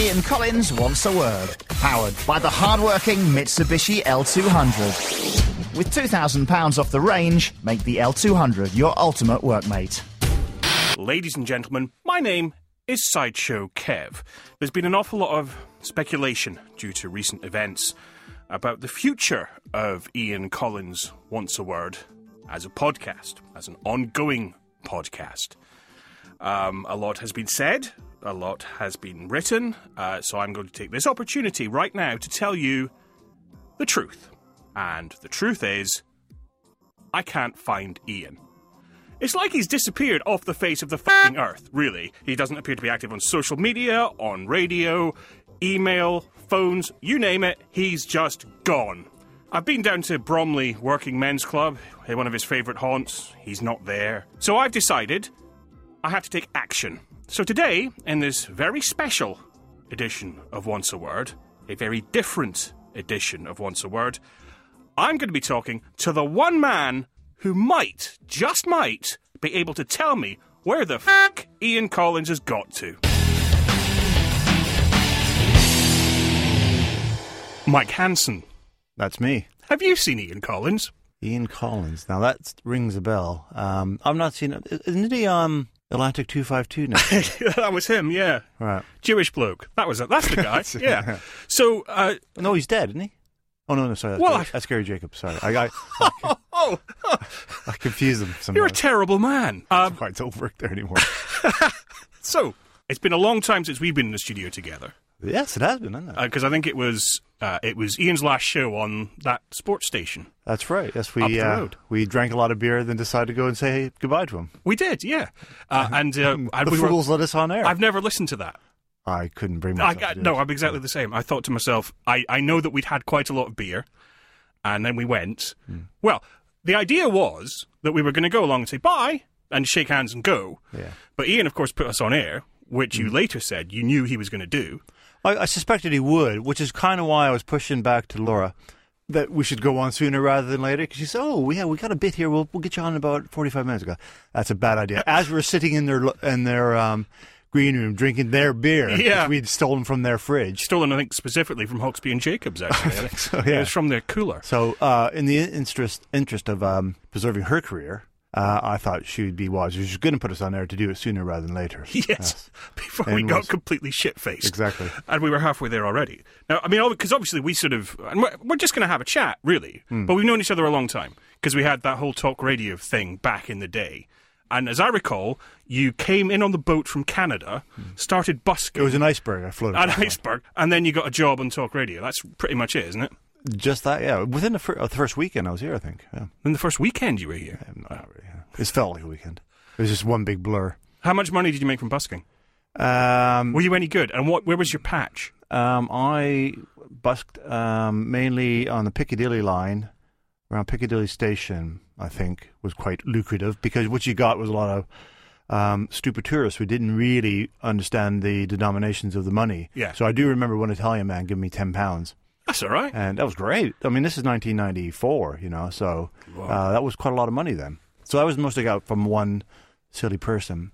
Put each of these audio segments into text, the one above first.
Ian Collins wants a word. Powered by the hard-working Mitsubishi L200. With £2,000 off the range, make the L200 your ultimate workmate. Ladies and gentlemen, my name is Sideshow Kev. There's been an awful lot of speculation due to recent events about the future of Ian Collins Wants a Word as a podcast, as an ongoing podcast. Um, a lot has been said, a lot has been written, uh, so I'm going to take this opportunity right now to tell you the truth. And the truth is, I can't find Ian. It's like he's disappeared off the face of the fucking earth, really. He doesn't appear to be active on social media, on radio, email, phones, you name it, he's just gone. I've been down to Bromley Working Men's Club, one of his favourite haunts. He's not there. So I've decided I have to take action. So today, in this very special edition of Wants a Word, a very different edition of Wants a Word, I'm going to be talking to the one man who might, just might, be able to tell me where the fuck Ian Collins has got to. Mike Hansen, That's me, have you seen Ian Collins? Ian Collins. Now that rings a bell. Um, I've not seen. Isn't he on Atlantic Two Five Two now? that was him, yeah. right. Jewish bloke. That was it. That's the guy. yeah. So, uh, No, he's dead, isn't he? Oh no, no, sorry. That's, Well, Gary, I- that's Gary Jacobs. Sorry, I, I, oh, I confused them. you're a terrible man. Um, I don't work there anymore. so, it's been a long time since we've been in the studio together. yes, it has been, hasn't it? Because I think it was uh, it was Ian's last show on that sports station. That's right. Yes, we uh, we drank a lot of beer, then decided to go and say goodbye to him. We did, yeah. Uh, and uh, and the we were- let us on air. I've never listened to that. I couldn't bring I, myself. I, do no. I'm exactly the same. I thought to myself, I, I know that we'd had quite a lot of beer, and then we went. Hmm. Well, the idea was that we were going to go along and say bye and shake hands and go. Yeah. Hmm. But Ian, of course, put us on air, which you later said you knew he was going to do. I, I suspected he would, which is kind of why I was pushing back to Laura that we should go on sooner rather than later. Because she said, "Oh, yeah, we got a bit here. We'll we'll get you on in about forty-five minutes ago." That's a bad idea. As we're sitting in their in their um, green room drinking their beer, Yeah. which we'd stolen from their fridge. Stolen, I think, specifically from Hawksbee and Jacobs, actually. So, It was from their cooler. So, uh, in the interest interest of um, preserving her career, uh, I thought she'd be wise. She was going to put us on there to do it sooner rather than later. Yes, before we got was- completely shit faced. Exactly. And we were halfway there already. Now, I mean, because obviously we sort of, and we're, we're just going to have a chat, really. Hmm. But we've known each other a long time because we had that whole talk radio thing back in the day. And as I recall, you came in on the boat from Canada, started busking Hmm. It was an iceberg. I floated. an iceberg, and then you got a job on talk radio. That's pretty much it, isn't it? Just that, yeah. Within the, fir- uh, the first weekend, I was here. I think. Yeah. In the first weekend you were here. Um, Not really. Yeah. It felt like a weekend. It was just one big blur. How much money did you make from busking? Um, Were you any good? And what? Where was your patch? um, I busked um, mainly on the Piccadilly line, around Piccadilly Station. I think was quite lucrative because what you got was a lot of um, stupid tourists who didn't really understand the denominations of the money. Yeah. So I do remember one Italian man giving me ten pounds, That's all right. and that was great. I mean, this is 1994, you know, so uh, that was quite a lot of money then. So I was mostly out from one silly person.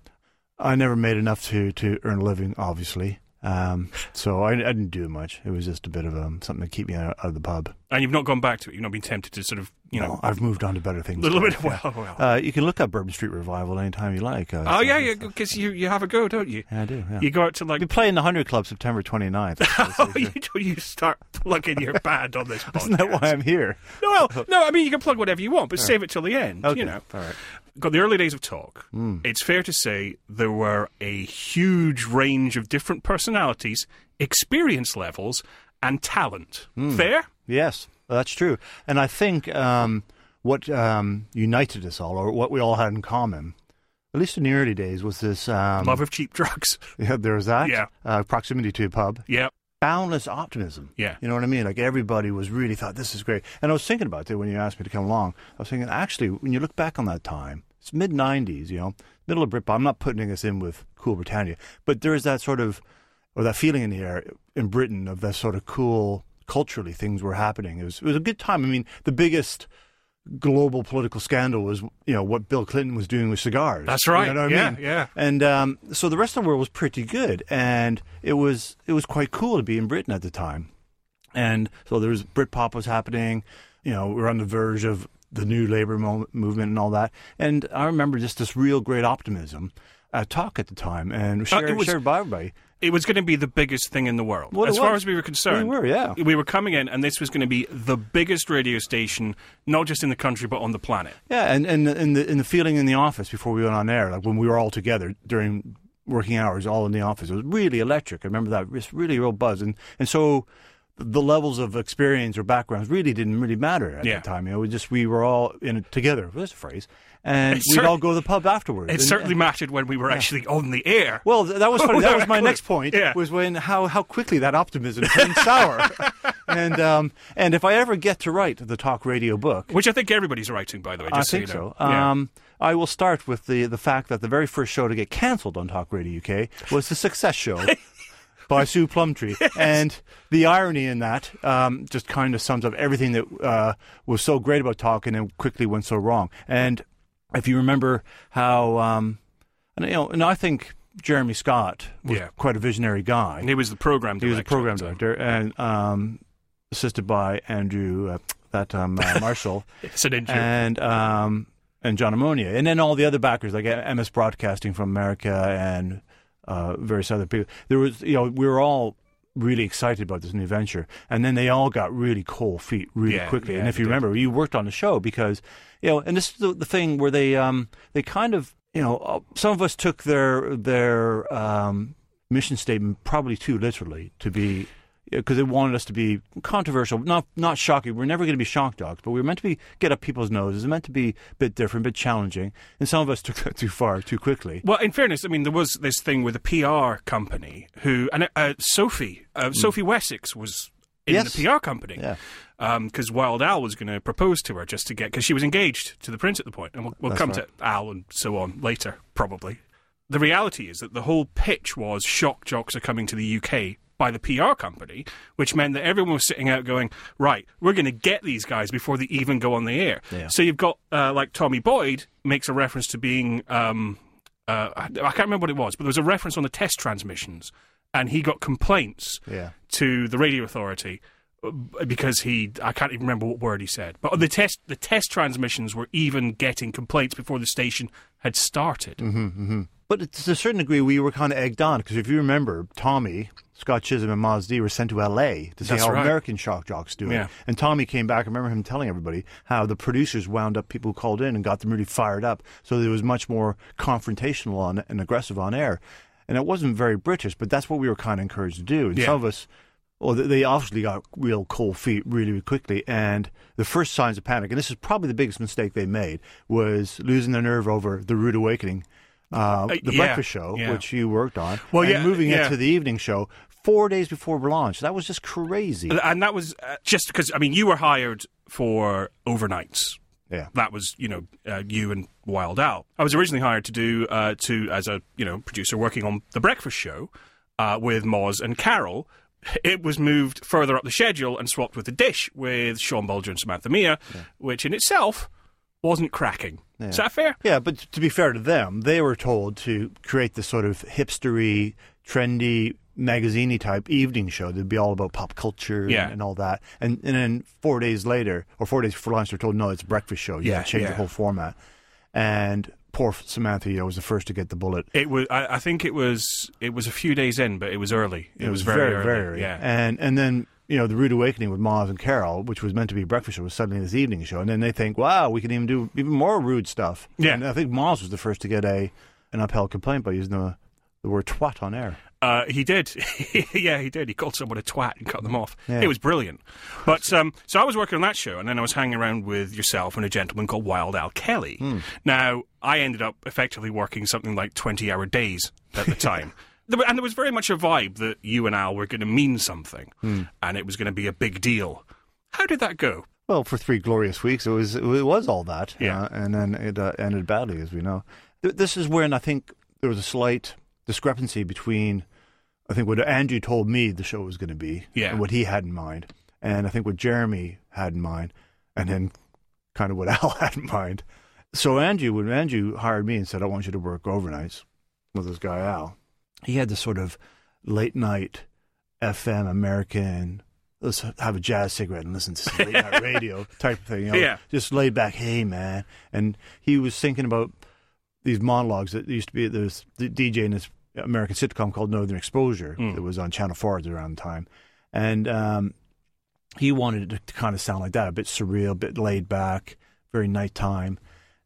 I never made enough to, to earn a living, obviously. Um, so I, I didn't do much. It was just a bit of um, something to keep me out, of the pub. And you've not gone back to it. You've not been tempted to sort of, you know, No, I've moved on to better things. a little bit. Yeah. Well, well. Uh, you can look up Bourbon Street Revival anytime you like. Uh, oh yeah, yeah, because you you have a go, don't you? Yeah, I do. Yeah. You go out to like we play in the 100 Club September 29th. oh, you you start plugging your band on this podcast. Isn't that why I'm here? No, well, no. I mean, you can plug whatever you want, but save it till the end. Okay. You know, All right. Got the early days of talk. Hmm. It's fair to say there were a huge range of different personalities, experience levels, and talent. Hmm. Fair? Yes, that's true. And I think um, what um, united us all, or what we all had in common, at least in the early days, was this um, Love of cheap drugs. Yeah, there was that. Yeah. Uh, proximity to a pub. yeah, Boundless optimism. Yeah. You know what I mean? Like everybody was really thought this is great. And I was thinking about it when you asked me to come along. I was thinking, actually, when you look back on that time, it's mid 90s, you know, middle of Britpop. I'm not putting this in with Cool Britannia, but there is that sort of, or that feeling in the air in Britain of that sort of cool, culturally things were happening. It was, it was a good time. I mean, the biggest global political scandal was, you know, what Bill Clinton was doing with cigars. That's right. You know what yeah, mean? yeah. And um, so the rest of the world was pretty good, and it was it was quite cool to be in Britain at the time. And so there was Britpop was happening. You know, we are on the verge of the new labor mo- movement and all that. And I remember just this real great optimism at Talk at the time, and shared, Uh, it was- shared by everybody. It was going to be the biggest thing in the world. Well, as far as we were concerned. We were, yeah. We were coming in, and this was going to be the biggest radio station, not just in the country, but on the planet. Yeah, and and in the in the feeling in the office before we went on air, like when we were all together during working hours, all in the office, it was really electric. I remember that it was really real buzz, and and so the levels of experience or backgrounds really didn't really matter at Yeah. the time. You know, we just we were all in it together. There's a phrase, and we'd all go to the pub afterwards. It And- certainly mattered when we were actually on the air. Well, th- that was funny. That was my next point. Yeah. Was when how how quickly that optimism turned sour, and um and if I ever get to write the talk radio book, Which I think everybody's writing, by the way. I Just think so. You know. so. Yeah. Um, I will start with the the fact that the very first show to get cancelled on Talk Radio UK was the Success Show. By Sue Plumtree, and the irony in that um, just kind of sums up everything that uh, was so great about Talk, and then quickly went so wrong. And if you remember how, um, and you know, and I think Jeremy Scott was Yeah. quite a visionary guy. And he was the program He director. was a program the director, and um, assisted by Andrew, uh, that um, uh, Marshall an and um, and John Ammonia, and then all the other backers like MS Broadcasting from America and uh, various other people. There was, you know, we were all really excited about this new venture, and then they all got really cold feet really Yeah, quickly. yeah, and if you did. remember, you worked on the show because you know, and this is the, the thing where they um, they kind of you know uh, some of us took their their um, mission statement probably too literally to be because they wanted us to be controversial, not not shocking. We're never going to be shock jocks, but we were meant to be get up people's noses. It's meant to be a bit different, a bit challenging, and some of us took that too far, too quickly. Well, in fairness, I mean, there was this thing with a PR company who, and uh, Sophie, uh, Sophie Wessex was in Hmm. Yes. the PR company. Yeah. Because Wild Al was going to propose to her just to get, because she was engaged to the prince at the point, and we'll, we'll come right. to Al and so on later, probably. The reality is that the whole pitch was shock jocks are coming to the UK by the PR company, which meant that everyone was sitting out going, right, we're going to get these guys before they even go on the air. Yeah. So you've got, uh, like, Tommy Boyd makes a reference to being, um, uh, I can't remember what it was, but there was a reference on the test transmissions, and he got complaints Yeah. to the radio authority uh, because he I can't even remember what word he said. But the test the test transmissions were even getting complaints before the station had started. Mm-hmm. But to a certain degree, we were kind of egged on because if you remember, Tommy, Scott Chisholm, and Moz Dee were sent to LA to see That's how right. American shock jocks do it. Yeah. And Tommy came back. I remember him telling everybody how the producers wound up people who called in and got them really fired up. So there was much more confrontational on and aggressive on air. And it wasn't very British, but that's what we were kind of encouraged to do. And Yeah. some of us, well, they- they obviously got real cold feet really, really quickly. And the first signs of panic, and this is probably the biggest mistake they made, was losing their nerve over the rude awakening. Uh, the yeah, breakfast show, yeah. which you worked on, Well, and yeah, moving yeah. it to the evening show four days before launch. That was just crazy. And that was uh, just because I mean you were hired for overnights. Yeah. That was, you know, uh, you and Wild Al. I was originally hired to do uh, to as a you know producer working on the breakfast show uh, with Moz and Carol. It was moved further up the schedule and swapped with the dish with Sean Bulger and Samantha Mia, which in itself wasn't cracking. Is that fair? Yeah, but to be fair to them, they were told to create this sort of hipstery, trendy, magaziney type evening show that'd be all about pop culture Yeah. and, and all that. And and then four days later, or four days before lunch, they're told, no, it's a breakfast show. You Yeah, change yeah. the whole format. And poor Samantha, was the first to get the bullet. It was. I, I think it was. It was a few days in, but it was early. It, was, very, early. very, Yeah. And and then you know the rude awakening with Moz and Carol, which was meant to be a breakfast show, was suddenly this evening show, and then they think, wow, we can even do even more rude stuff. Yeah. And I think Moz was the first to get a an upheld complaint by using the the word twat on air. Uh, he did. yeah, he did. He called someone a twat and cut them off. Yeah. It was brilliant. But um, so I was working on that show, and then I was hanging around with yourself and a gentleman called Wild Al Kelly. Hmm. Now I ended up effectively working something like twenty-hour days at the time. There were- And there was very much a vibe that you and Al were going to mean something, Hmm. and it was going to be a big deal. How did that go? Well, for three glorious weeks, it was it was all that, Yeah. uh, and then it uh, ended badly, as we know. Th- this is when I think there was a slight discrepancy between, I think, what Andrew told me the show was going to be, Yeah. and what he had in mind, and I think what Jeremy had in mind, and then kind of what Al had in mind. So Andrew, when Andrew hired me and said, "I want you to work overnights with this guy Al," he had this sort of late night FM American. Let's have a jazz cigarette and listen to some late night radio type of thing. You know, Yeah. just laid back. Hey man, and he was thinking about these monologues that used to be there's the DJ in this American sitcom called Northern Exposure that was on Channel Four around the time, and um, he wanted it to kind of sound like that, a bit surreal, a bit laid back, very nighttime.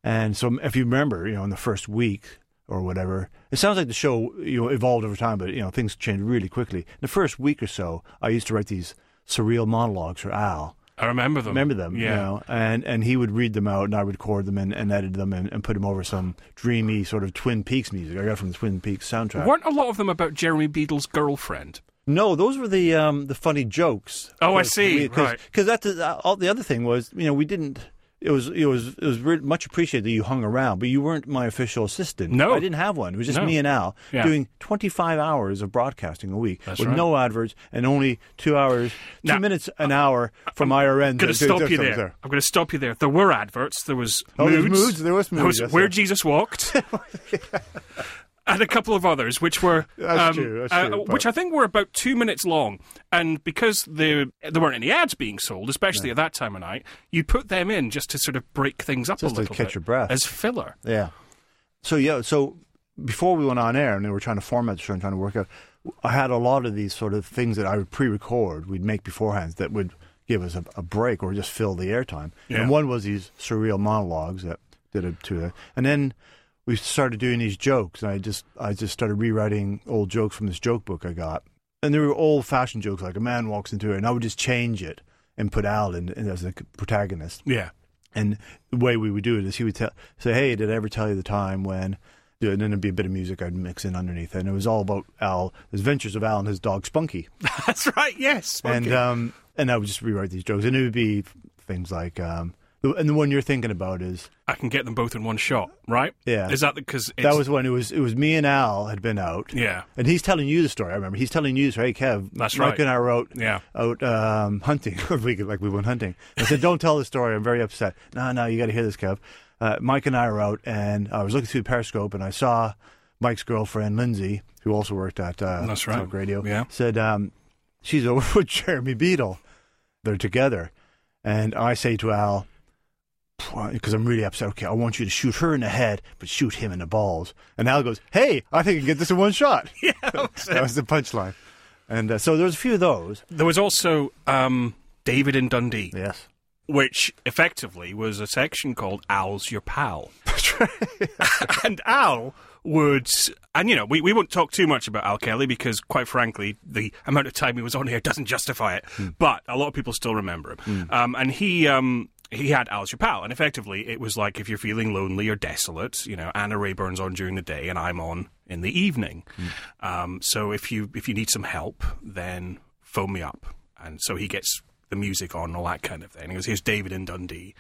And so, if you remember, you know, in the first week or whatever, it sounds like the show you know evolved over time, but you know things changed really quickly. In the first week or so, I used to write these surreal monologues for Al. I remember them. Remember them, Yeah. you know, and and he would read them out, and I would record them and, and edit them and, and put them over some dreamy sort of Twin Peaks music I got from the Twin Peaks soundtrack. Weren't a lot of them about Jeremy Beadle's girlfriend? No, those were the um, the funny jokes. Oh, I see, we- Cause, right. 'cause that's the, all the other thing was, you know, we didn't. It was it was it was much appreciated that you hung around, but you weren't my official assistant. No. I didn't have one. It was just No. me and Al Yeah. doing twenty five hours of broadcasting a week That's with right. no adverts and only two hours, two Now, minutes an hour from IRN. I'm going to to- to- stop you to- there. I'm going to stop you there. There were adverts. There was Oh, moods. Moods, there was Moods, yes, where yeah. Jesus walked. And a couple of others, which were um, true, uh, true, which I think were about two minutes long, and because there there weren't any ads being sold, especially at that time of night, you put them in just to sort of break things up Just a to catch bit your breath. as filler. Yeah. So yeah, so before we went on air and they were trying to format the show and trying to work out, I had a lot of these sort of things that I would pre-record, we'd make beforehand that would give us a, a break or just fill the airtime. Yeah. And one was these surreal monologues that did it to and then we started doing these jokes, and I just I just started rewriting old jokes from this joke book I got, and they were old-fashioned jokes like a man walks into it, and I would just change it and put Al in, in as the protagonist. Yeah, And the way we would do it is he would tell, say, "Hey, did I ever tell you the time when?" And then there'd be a bit of music I'd mix in underneath, and it was all about Al, the adventures of Al and his dog Spunky. that's right. Yes, And um, and I would just rewrite these jokes, and it would be things like, um, and the one you're thinking about is I can get them both in one shot, right? Yeah. Is that because that was when it was it was me and Al had been out, yeah, and he's telling you the story. I remember he's telling you, "Hey, Kev, That's Mike right. and I were out yeah. out um, hunting, we like we went hunting. I said, "Don't tell the story. I'm very upset." No, no, you got to hear this, Kev. Uh, Mike and I were out, and I was looking through the Periscope, and I saw Mike's girlfriend Lindsay, who also worked at uh, That's right. Talk Radio. Yeah. said um, she's over with Jeremy Beadle. They're together, and I say to Al. Because I'm really upset. Okay, I want you to shoot her in the head, but shoot him in the balls. And Al goes, "Hey, I think I can get this in one shot." Yeah, that was that was the punchline. And uh, so there was a few of those. There was also um, David in Dundee, Yes. which effectively was a section called Al's Your Pal. and Al would, and you know, we, we won't talk too much about Al Kelly because, quite frankly, the amount of time he was on here doesn't justify it. But a lot of people still remember him. Um, and he. Um, he had Al Pal, and effectively it was like if you're feeling lonely or desolate, you know, Anna Raeburn's on during the day and I'm on in the evening. Um, so if you if you need some help, then phone me up. And so he gets the music on, and all that kind of thing. He goes, "Here's David in Dundee,"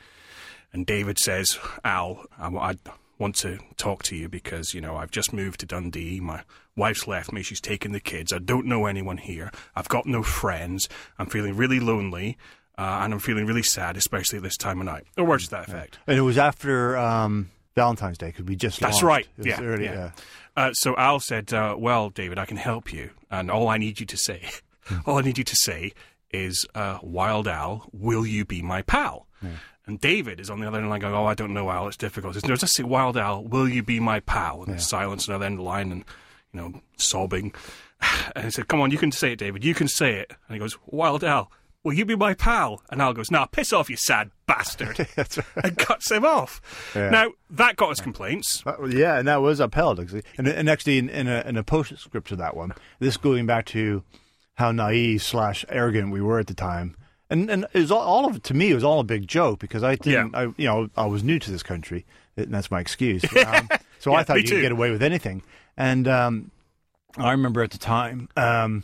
and David says, "Al, I, I want to talk to you because you know I've just moved to Dundee. My wife's left me. She's taken the kids. I don't know anyone here. I've got no friends. I'm feeling really lonely." Uh, and I'm feeling really sad, especially at this time of night. Or words to that effect. And it was after um, Valentine's Day because we just That's launched. right. It was Yeah, early, yeah. yeah. Uh, so Al said, uh, "Well, David, I can help you, and all I need you to say, all I need you to say is, uh, Wild Al, will you be my pal?" And David is on the other end line going, "Oh, I don't know, Al. It's difficult." Says, no, just say, "Wild Al, will you be my pal?" And there's silence on the other end of the line, and you know, sobbing. And he said, "Come on, you can say it, David. You can say it." And he goes, "Wild Al." Will you be my pal? And Al goes, Nah, piss off, you sad bastard. Right. and cuts him off. Yeah. Now, that got us complaints. Uh, yeah, and that was upheld. Actually. And, and actually, in, in, a, in a postscript to that one, this going back to how naive slash arrogant we were at the time. And and it was all, all of it to me. It was all a big joke because I didn't. Yeah. I you know I was new to this country, and that's my excuse. Um, so Yeah, I thought you too. could get away with anything. And um, I remember at the time, um,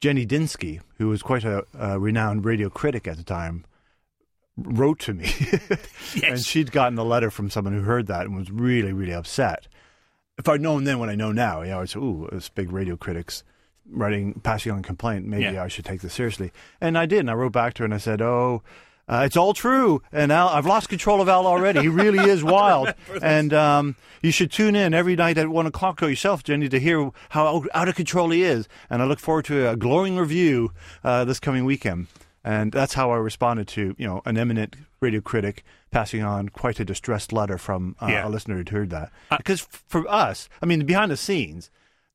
Jenny Dinsky, who was quite a, a renowned radio critic at the time, wrote to me. Yes. And she'd gotten a letter from someone who heard that and was really, really upset. If I'd known then what I know now, you know, I'd say, ooh, this big radio critics writing, passing on a complaint. Maybe Yeah. I should take this seriously. And I did. And I wrote back to her and I said, oh, Uh, it's all true, and Al, I've lost control of Al already. He really is wild, and um, you should tune in every night at one o'clock to yourself, Jenny, to hear how out- out of control he is. And I look forward to a glowing review uh, this coming weekend. And that's how I responded to you know an eminent radio critic passing on quite a distressed letter from uh, Yeah. a listener who'd heard that. because for us, I mean, behind the scenes.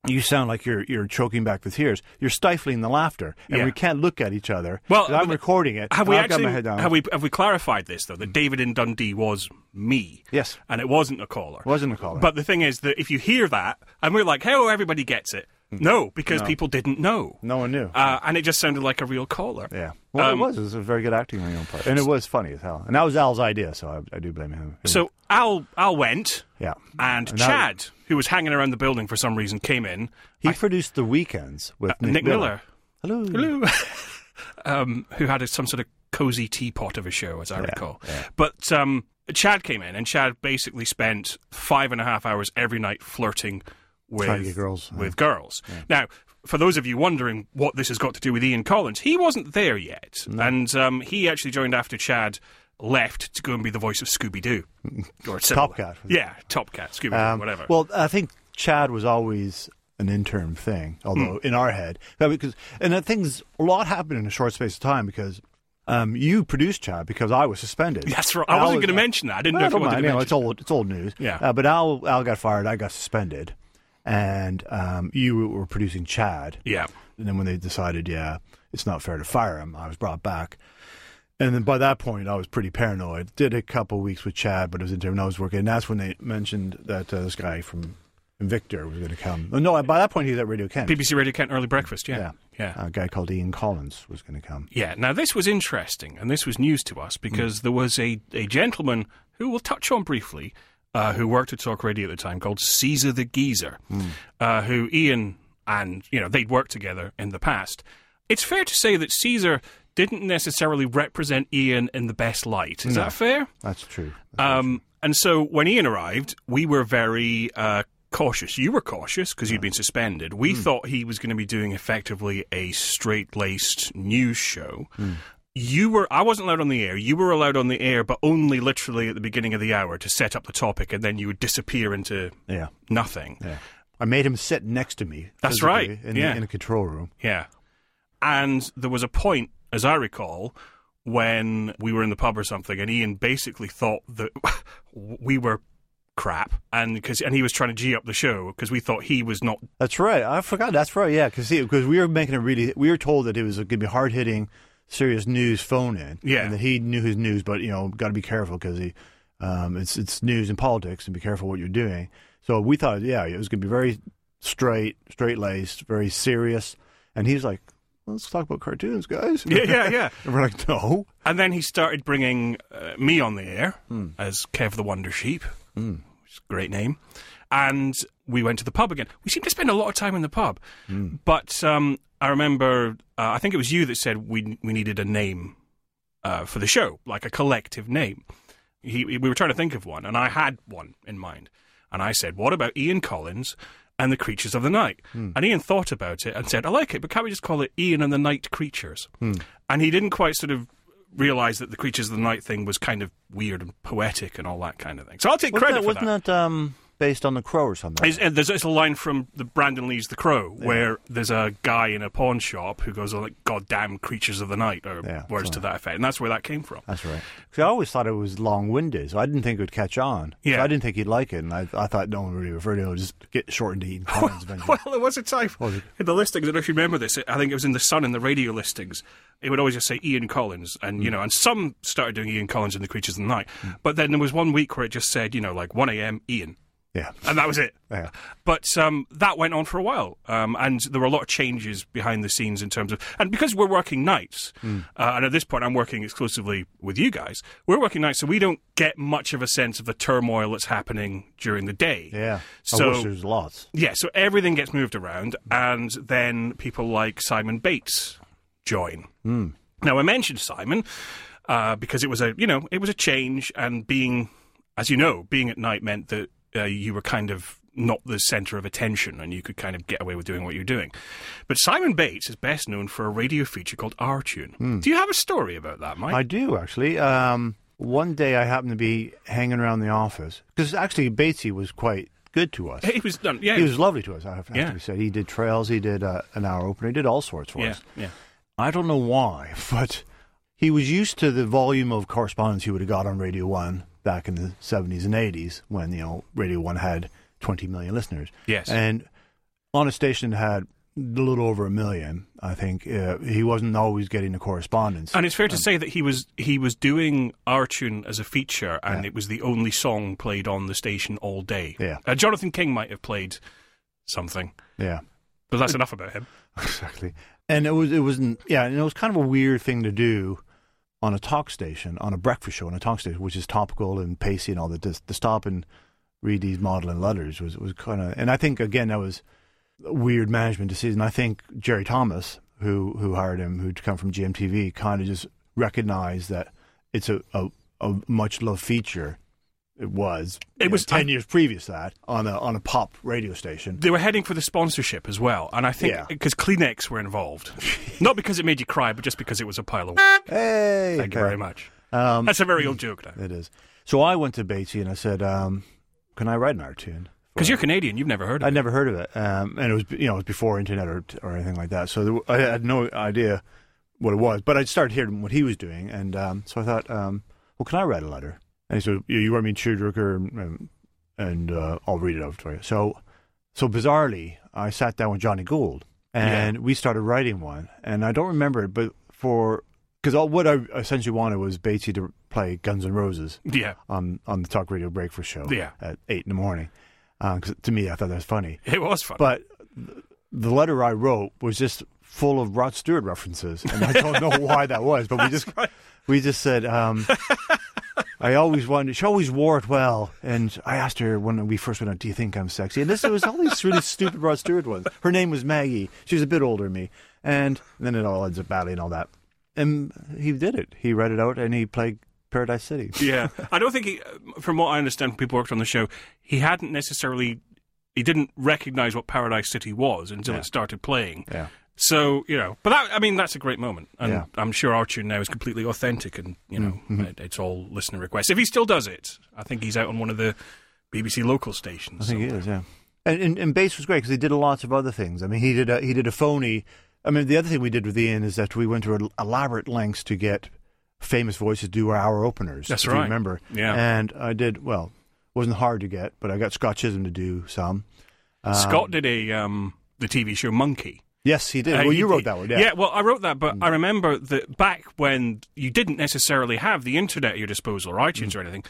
You sound like you're you're choking back the tears. You're stifling the laughter, and Yeah. we can't look at each other. Well, I'm recording it. Have we I've actually got my head down. have we have we clarified this though that mm. David in Dundee was me? Yes. and it wasn't a caller. It Wasn't a caller. But the thing is that if you hear that and we're like, "Hey, oh, everybody gets it," no, because people didn't know. No one knew. Uh, and it just sounded like a real caller. yeah. Well, um, it was. It was a very good acting on your part, and it was funny as hell. And that was Al's idea, so I, I do blame him. So Al Al went, yeah, and, And that- Chad, who was hanging around the building for some reason, came in. he produced the weekends with Uh, Nick, Nick Miller, Hello. Hello. um, who had a, some sort of cozy teapot of a show, as I recall. But um, Chad came in, and Chad basically spent five and a half hours every night flirting with girls, With girls. Now, for those of you wondering what this has got to do with Ian Collins, he wasn't there yet, and um, he actually joined after Chad left to go and be the voice of Scooby Doo or. Top Cat. Yeah, Top Cat, Scooby Doo, Um, whatever. Well, I think Chad was always an interim thing, although Hmm. in our head, because and things a lot happened in a short space of time because. Um, you produced Chad because I was suspended. That's right. I wasn't was- going to mention that. I didn't Well, know if you wanted mind, to you know, it's old. It's old news. Yeah. Uh, but Al Al got fired. I got suspended, and um, you were producing Chad. Yeah. And then when they decided, yeah, it's not fair to fire him, I was brought back. And then by that point, I was pretty paranoid. Did a couple weeks with Chad, but it was interim. I was working, and that's when they mentioned that uh, this guy from Invicta was going to come. Oh, no, by that point he was at Radio Kent. BBC Radio Kent Early Breakfast, yeah. yeah, Yeah. A guy called Ian Collins was going to come. Yeah, now this was interesting, and this was news to us because there was a, a gentleman who we'll touch on briefly, uh, who worked at Talk Radio at the time, called Caesar the Geezer, uh, who Ian and you know they'd worked together in the past. It's fair to say that Caesar didn't necessarily represent Ian in the best light. Is that fair? That's true. Um, and so when Ian arrived, we were very uh, cautious. You were cautious because you'd been suspended. We thought he was going to be doing effectively a straight laced news show. You were, I wasn't allowed on the air. You were allowed on the air, but only literally at the beginning of the hour to set up the topic, and then you would disappear into Yeah, nothing. yeah. I made him sit next to me. That's right, In, yeah. in a control room. Yeah. And there was a point, as I recall, when we were in the pub or something, and Ian basically thought that we were crap, and cause, and he was trying to g up the show because we thought he was not. That's right. I forgot. That's right. Yeah, because because we were making it really. We were told that it was going to be hard hitting, serious news phone in. Yeah. and that he knew his news, but you know, got to be careful because he, um, it's it's news and politics, and be careful what you're doing. So we thought, yeah, it was going to be very straight, straight laced, very serious. And he's like, "Let's talk about cartoons, guys." Yeah, yeah, yeah. and we're like, "No." And then he started bringing uh, me on the air as Kev the Wonder Sheep, which is a great name. And we went to the pub again. We seemed to spend a lot of time in the pub. But um, I remember, uh, I think it was you that said we we needed a name uh, for the show, like a collective name. He, we were trying to think of one, and I had one in mind. And I said, "What about Ian Collins and the Creatures of the Night?" And Ian thought about it and said, "I like it, but can't we just call it Ian and the Night Creatures?" And he didn't quite sort of realize that the Creatures of the Night thing was kind of weird and poetic and all that kind of thing. So I'll take Wasn't credit that, for wasn't that um, based on the Crow or something? It's- and there's, there's a line from the Brandon Lee's The Crow where there's a guy in a pawn shop who goes oh, like "goddamn creatures of the night" or Yeah, words to that effect, and that's where that came from. That's right. 'Cause I always thought it was long-winded, so I didn't think it would catch on. So Yeah. I didn't think he'd like it, and I, I thought no one really referred to it. It would just get shortened to Ian Collins eventually. Well, there was a time in the listings. I don't know if you remember this. I think it was in the Sun in the radio listings. It would always just say Ian Collins, and you mm. know, and some started doing Ian Collins and the Creatures of the Night. Mm. But then there was one week where it just said, you know, like 1 a.m. Ian, yeah. and that was it. Yeah. But um, that went on for a while, um, and there were a lot of changes behind the scenes in terms of, and because we're working nights, uh, and at this point I'm working exclusively with you guys, we're working nights, so we don't get much of a sense of the turmoil that's happening during the day. Yeah. So wish there lots. yeah, so everything gets moved around, and then people like Simon Bates join. Now, I mentioned Simon uh, because it was a you know it was a change, and being as you know, being at night meant that uh, you were kind of not the centre of attention, and you could kind of get away with doing what you're doing. But Simon Bates is best known for a radio feature called Our Tune. Do you have a story about that, Mike? I do actually. Um, one day I happened to be hanging around the office because actually Batesy was quite good to us. he was done. Yeah, He was lovely to us. I have to Yeah. be said. He did trails. He did uh, an hour opener. He did all sorts for yeah, us. yeah. I don't know why, but he was used to the volume of correspondence he would have got on Radio One back in the seventies and eighties when you know Radio One had twenty million listeners. Yes. and on a station that had a little over a million, I think uh, he wasn't always getting the correspondence. And it's fair to say that he was he was doing our tune as a feature, and it was the only song played on the station all day. Yeah. uh, Jonathan King might have played something, yeah. but that's enough about him. exactly. And it was it wasn't yeah, and it was kind of a weird thing to do on a talk station, on a breakfast show on a talk station, which is topical and pacey and all that. To, to stop and read these maudlin letters was was kind of, and I think again that was a weird management decision. I think Jerry Thomas, who who hired him, who'd come from GMTV, kind of just recognized that it's a a, a much loved feature. It was. It you know, was- ten I- years previous to that on a on a pop radio station. They were heading for the sponsorship as well, and I think Yeah. because Kleenex were involved, not because it made you cry, but just because it was a pile of. Hey, Thank you very much. Um, That's a very old joke, now. It is. So I went to Batesy and I said, um, "Can I write an Our Tune?" Because you're Canadian, you've never heard of it. I'd never heard of it, um, and it was you know it was before internet or or anything like that. So there, I had no idea what it was. But I started hearing what he was doing, and um, so I thought, um, "Well, can I write a letter?" And he said, "You, you write me Chudrucker, and, and uh, I'll read it out to you." So, so bizarrely, I sat down with Johnny Gould, and we started writing one. And I don't remember it, but for because what I essentially wanted was Batesy to play Guns N' Roses Yeah, on on the talk radio breakfast show Yeah. at eight in the morning. Because to me, I thought that was funny. it was fun. But the letter I wrote was just full of Rod Stewart references, and I don't know why that was. But we just we just said. Um, I always wanted. She always wore it well, and I asked her when we first went out, "Do you think I'm sexy?" And this it was all these really stupid Rod Stewart ones. Her name was Maggie. She was a bit older than me, and then it all ends up badly and all that. And he did it. He read it out, and he played Paradise City. yeah, I don't think he, from what I understand, from people who worked on the show, he hadn't necessarily, he didn't recognize what Paradise City was until Yeah. it started playing. Yeah. So you know, but that, I mean, that's a great moment, and Yeah. I'm sure our tune now is completely authentic, and you know, it, it's all listener requests. If he still does it, I think he's out on one of the BBC local stations. I think he is, yeah. And and, and Bates was great because he did lots of other things. I mean, he did a, he did a phony. I mean, the other thing we did with Ian is that we went to elaborate lengths to get famous voices to do our openers. That's if you right. remember? Yeah. And I did well. wasn't hard to get, but I got Scott Chisholm to do some. Um, Scott did a um, the TV show Monkey. Yes, he did. Uh, well, he- you wrote that one, yeah. Mm. well, I wrote that, but I remember that back when you didn't necessarily have the internet at your disposal or iTunes or anything,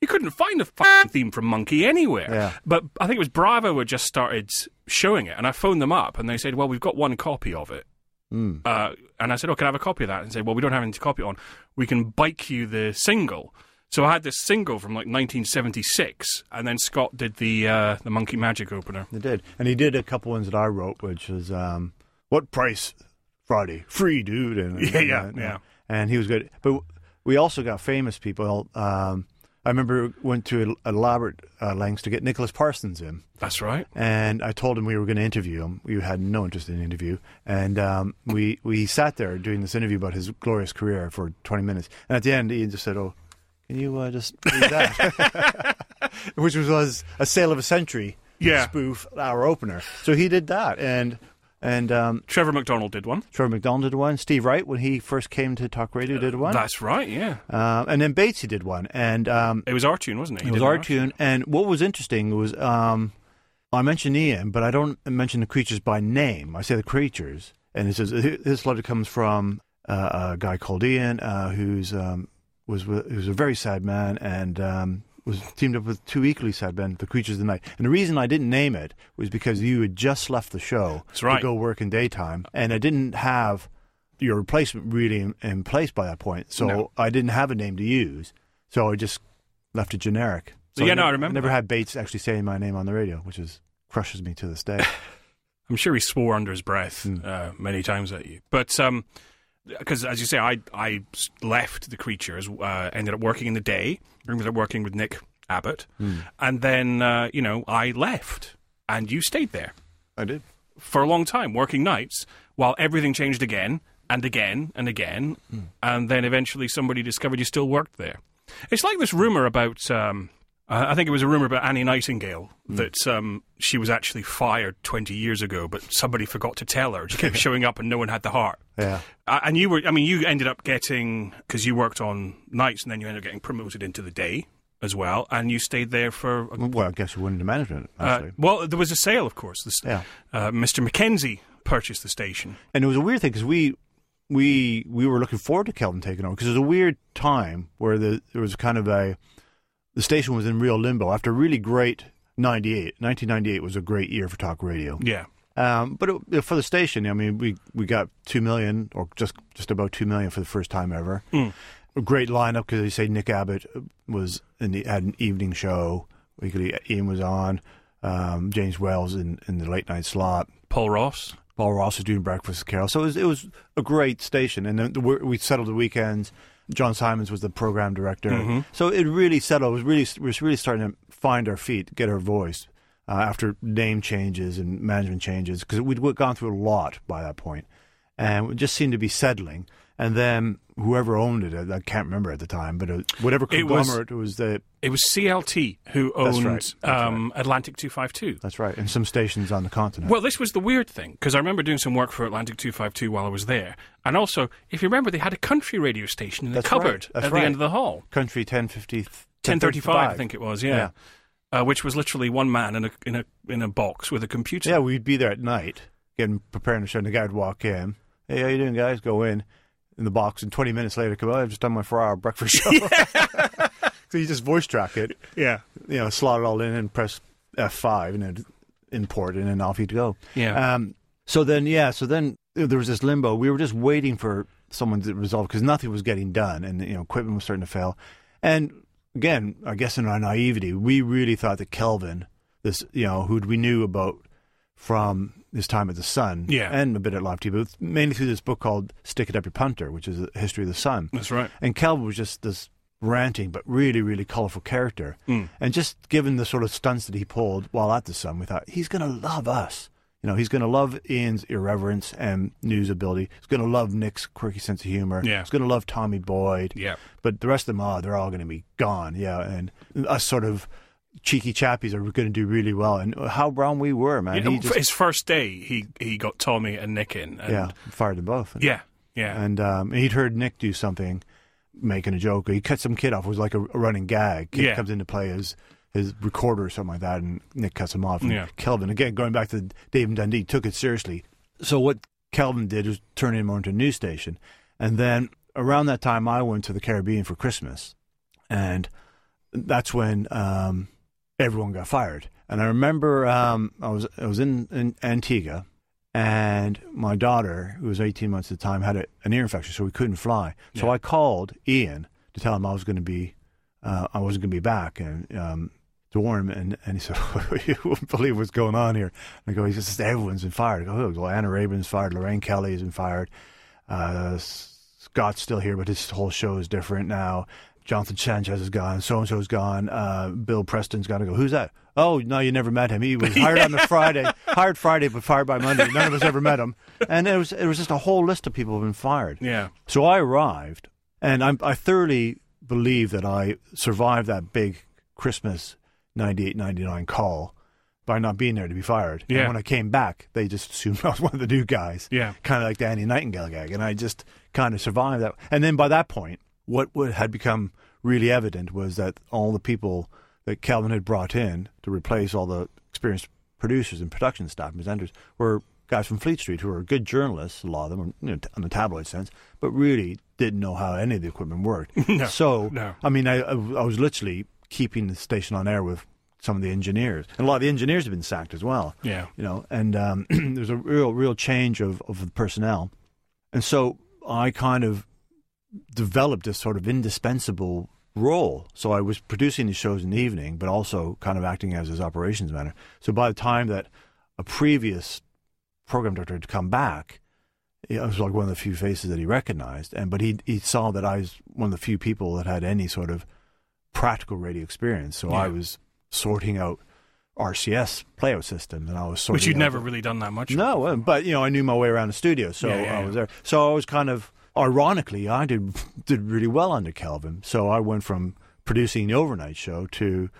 you couldn't find a fucking theme from Monkey anywhere. Yeah. But I think it was Bravo had just started showing it, and I phoned them up, and they said, "Well, we've got one copy of it." Mm. Uh, and I said, "Oh, can I have a copy of that?" And they said, "Well, we don't have anything to copy it on. We can bike you the single." So I had this single from like 1976, and then Scott did the uh, the Monkey Magic opener. They did, and he did a couple ones that I wrote, which was um, "What price Friday? Free, dude." And Yeah, and, yeah, uh, yeah. And he was good, but we also got famous people. Um, I remember went to elaborate uh, lengths to get Nicholas Parsons in, That's right. and I told him we were going to interview him. We had no interest in an interview, and um, we we sat there doing this interview about his glorious career for twenty minutes. And at the end, he just said, "Oh, can you uh, just read that?" Which was, was a sale of a century Yeah. spoof our opener. So he did that, and and um, Trevor McDonald did one. Trevor McDonald did one. Steve Wright, when he first came to talk radio, did one. That's right. Yeah. Uh, and then Batesy did one, and um, It was our tune, wasn't it? He it was did our tune. And what was interesting was um, I mentioned Ian, but I don't mention the creatures by name. I say the creatures, and it says this letter comes from uh, a guy called Ian, uh, who's um, was who's a very sad man and um, was teamed up with two equally sad men, the creatures of the night. And the reason I didn't name it was because you had just left the show right. to go work in daytime, and I didn't have your replacement really in, in place by that point, so No. I didn't have a name to use. So I just left it generic. So Yeah, no, I remember never that. had Bates actually saying my name on the radio, which is crushes me to this day. I'm sure he swore under his breath Hmm. uh, many times at you. But um, because, as you say, I I left the creatures, uh, ended up working in the day. Ended up working with Nick Abbott, and then uh, you know I left, and you stayed there I did. for a long time, working nights, while everything changed again and again and again, and then eventually somebody discovered you still worked there. It's like this rumor about. Um, uh, I think it was a rumor about Annie Nightingale that um, she was actually fired 20 years ago, but somebody forgot to tell her. She kept showing up and no one had the heart. Yeah. Uh, and you were, I mean, you ended up getting, because you worked on nights and then you ended up getting promoted into the day as well, and you stayed there for. a- Well, I guess you went into management, Uh, actually. well, there was a sale, of course. This, Yeah. uh, Mr. Mackenzie purchased the station. and it was a weird thing because we we we were looking forward to Kelvin taking over because it was a weird time where the, there was kind of a the station was in real limbo after a really great 98 1998 was a great year for talk radio Yeah. um, but it, for the station I mean we we got 2 million or just just about 2 million for the first time ever a great lineup because they say Nick Abbott was in the had an evening show weekly Ian was on um, James Whale's in, in the late night slot Paul Ross. Paul Ross was doing breakfast with Carol. So it was, it was a great station. And then the, we settled the weekends. John Simons was the program director. So it really settled. It was really, we was really starting to find our feet, get our voice uh, after name changes and management changes because we'd gone through a lot by that point, and it just seemed to be settling. And then whoever owned it, I can't remember at the time, but it was, whatever It was- conglomerate it was the It was CLT who That's owned right. That's um, Atlantic 252. that's right, and some stations on the continent. Well, this was the weird thing because I remember doing some work for Atlantic 252 while I was there. And also, if you remember, they had a country radio station in the That's cupboard That's at right. the end of the hall. Country 1050, 1035, I think it was, yeah. Uh, which was literally one man in a, in, a, in a box with a computer. Yeah, we'd be there at night, getting preparing the show, and the guy would walk in. Hey, how you doing, guys? Go in in the box, and 20 minutes later, come. out. I've just done my four-hour breakfast show. so you just voice track it, Yeah. you know, slot it all in, and press F5, and then import, and then off you'd go. Yeah. Um, so then, yeah, so then there was this limbo. We were just waiting for someone to resolve because nothing was getting done, and you know, equipment was starting to fail. And again, I guess in our naivety, we really thought that Kelvin, this you know, who we knew about from his time at the Sun, Yeah. and a bit at Live TV, but mainly through this book called "Stick It Up Your Punter," which is a history of the Sun. That's right. And Kelvin was just this ranting but really, really colourful character. Mm. And just given the sort of stunts that he pulled while at the Sun, we thought he's going to love us. You know, he's going to love Ian's irreverence and news ability. He's going to love Nick's quirky sense of humor. Yeah. He's going to love Tommy Boyd. Yeah. But the rest of them, oh, they're all going to be gone. Yeah. And us sort of cheeky chappies are going to do really well. And how wrong we were, man. You know, just, his first day, he, he got Tommy and Nick in. And yeah, fired them both. Yeah. Yeah. and um, he'd heard Nick do something, making a joke. He cut some kid off. It was like a, a running gag. Kid Yeah. comes into play as his recorder or something like that, and Nick cuts him off. And Yeah. Kelvin, again, going back to Dave and Dundee, took it seriously. So what Kelvin did was turn him onto a news station, and then around that time, I went to the Caribbean for Christmas, and that's when um, everyone got fired. And I remember um, I was I was in, in Antigua, and my daughter, who was 18 months at the time, had a, an ear infection, so we couldn't fly. So Yeah. I called Ian to tell him I was going to be, uh, I wasn't going to be back, and um, to warn him. And, and he said, "You wouldn't believe what's going on here." And I go, "He says everyone's been fired." I go, "Oh, well, Anna Raeburn's fired, Lorraine Kelly has been fired, uh, Scott's still here, but his whole show is different now." Jonathan Sanchez is gone. So and so's gone. Uh, Bill Preston's got to go. Who's that? Oh no, you never met him. He was hired on the Friday, hired Friday, but fired by Monday. None of us ever met him. And it was it was just a whole list of people who've been fired. yeah. So I arrived, and I'm, I thoroughly believe that I survived that big Christmas 98 99 call by not being there to be fired. Yeah. And when I came back, they just assumed I was one of the new guys. Yeah. Kind of like the Annie Nightingale gag. And I just kind of survived that. And then by that point, what, what had become really evident was that all the people that Kelvin had brought in to replace all the experienced producers and production staff and presenters were guys from Fleet Street who were good journalists, a lot of them, you know, t- in the tabloid sense, but really didn't know how any of the equipment worked. No, so, no. I mean, I, I I was literally keeping the station on air with some of the engineers, and a lot of the engineers have been sacked as well. Yeah. you know, and um, there's a real, real change of of the personnel, and so I kind of developed this sort of indispensable role. So I was producing these shows in the evening, but also kind of acting as his operations manager. So by the time that a previous program director had come back, I was like one of the few faces that he recognized. And but he he saw that I was one of the few people that had any sort of practical radio experience. So I was sorting out RCS playout systems, and I was sorting Which you'd never really done that much. no, uh, but you know, I knew my way around the studio, so Yeah, yeah, I yeah. was there. So I was kind of, ironically, I did did really well under Kelvin. So I went from producing the overnight show to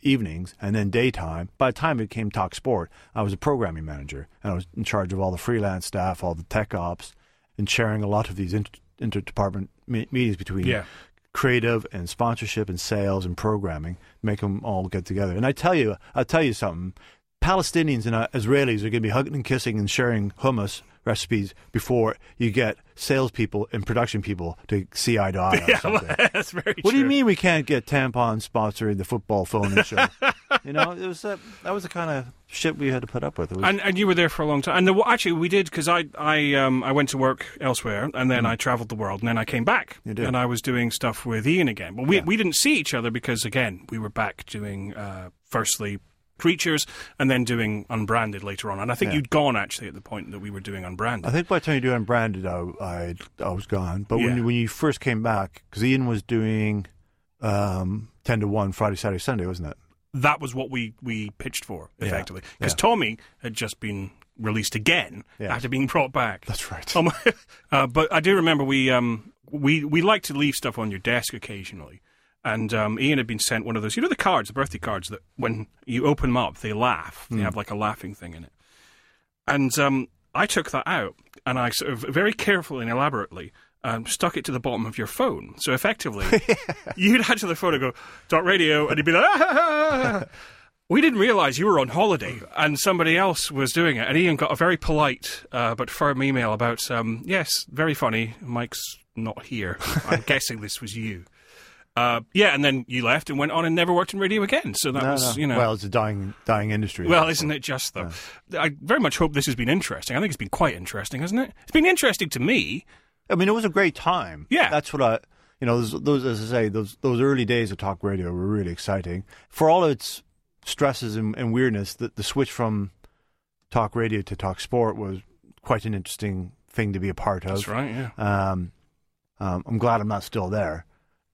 evenings and then daytime. By the time it came Talk Sport, I was a programming manager and I was in charge of all the freelance staff, all the tech ops, and chairing a lot of these inter- interdepartment me- meetings between Yeah. creative and sponsorship and sales and programming, make them all get together. And I tell you, I'll tell you something. Palestinians and uh, Israelis are going to be hugging and kissing and sharing hummus recipes before you get salespeople and production people to see eye to eye Yeah, something. that's very What do you mean we can't get tampon sponsoring the football phone show? you know, it was uh, that was the kind of shit we had to put up with. Was, And, and you were there for a long time. And the, actually, we did because I I um I went to work elsewhere, and then I travelled the world, and then I came back, Mm. You did. and I was doing stuff with Ian again. But we Yeah. we didn't see each other because again we were back doing uh, firstly creatures, and then doing unbranded later on. And I think Yeah. you'd gone actually at the point that we were doing unbranded. I think by the time you do unbranded, I I, I was gone. But when Yeah. you, when you first came back, because Ian was doing um, ten to one Friday, Saturday, Sunday, wasn't it? that was what we we pitched for effectively because Yeah. Tommy had just been released again after being brought back. That's right. Um, uh, but I do remember we um we we like to leave stuff on your desk occasionally. And um, Ian had been sent one of those, you know, the cards, the birthday cards that when you open them up, they laugh. They have like a laughing thing in it. And um, I took that out and I sort of very carefully and elaborately um, stuck it to the bottom of your phone. So effectively, you'd answer the phone and go, dot radio, and he'd be like, "Ah!" We didn't realise you were on holiday and somebody else was doing it. And Ian got a very polite uh, but firm email about, um, yes, very funny. Mike's not here. I'm guessing this was you. Uh, yeah, and then you left and went on and never worked in radio again. So that No, was, no. you know. Well, it's a dying dying industry. Well, isn't it just though? I very much hope this has been interesting. I think it's been quite interesting, hasn't it? It's been interesting to me. I mean, it was a great time. Yeah. that's what I. You know, those, those as I say, those those early days of talk radio were really exciting. For all its stresses and, and weirdness, the, the switch from talk radio to talk sport was quite an interesting thing to be a part of. That's right. Yeah. Um, um, I'm glad I'm not still there.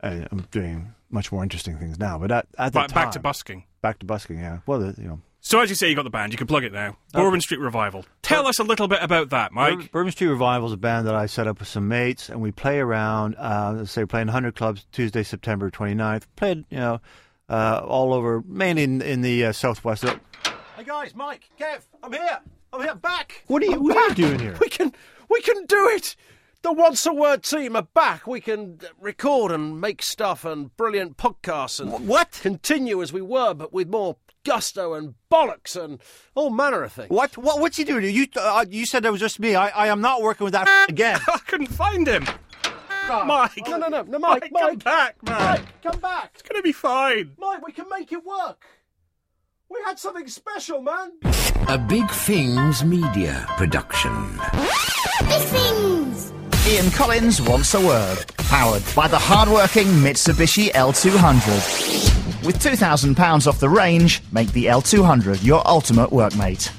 I, I'm doing much more interesting things now. But at, at the Back, back to busking. back to busking. Yeah. Well, the, you know, So as you say, you got the band. You can plug it now. Bourbon Street Revival. Tell us a little bit about that, Mike. Bourbon, Bourbon Street Revival is a band that I set up with some mates, and we play around. Uh, let's say playing 100 clubs Tuesday, September 29th. Played, you know, uh, all over, mainly in, in the uh, southwest. Hey guys, Mike, Kev, I'm here. I'm here, back. What are you? What are you doing here? We can, we can do it. The Wants a Word team are back. We can record and make stuff and brilliant podcasts and What? continue as we were, but with more gusto and bollocks and all manner of things. What? What? What's he doing? You uh, you said that was just me. I, I am not working with that again. I couldn't find him. Mike. No, no, no, no, Mike, Mike, come back, man. Mike, come back, It's gonna be fine. Mike. We can make it work. We had something special, man. A Big Things Media production. Ian Collins wants a word. Powered by the hard-working Mitsubishi L200. With £2,000 off the range, make the L200 your ultimate workmate.